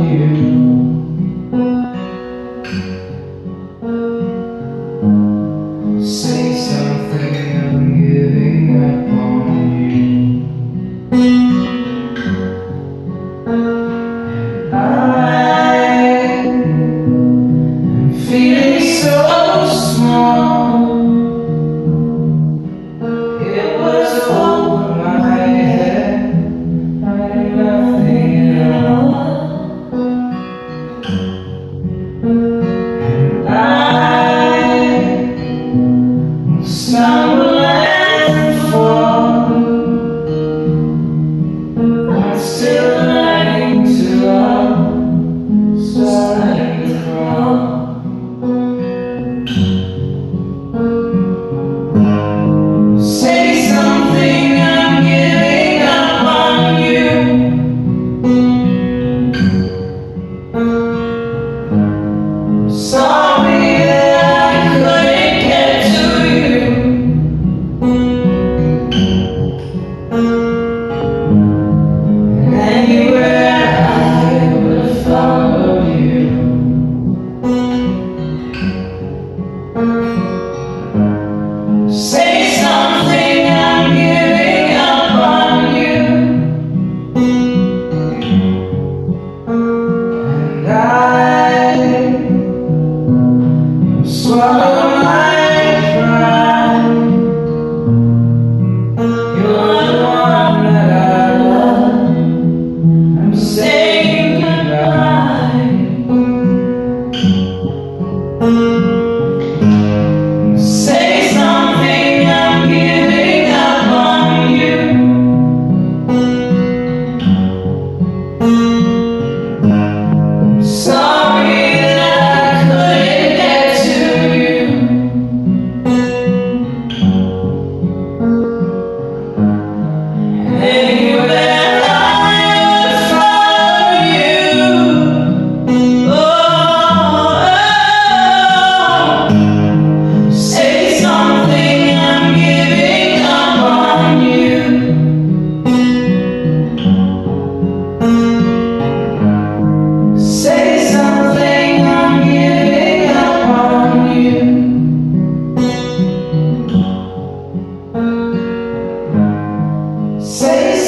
you. I. Some Música Seis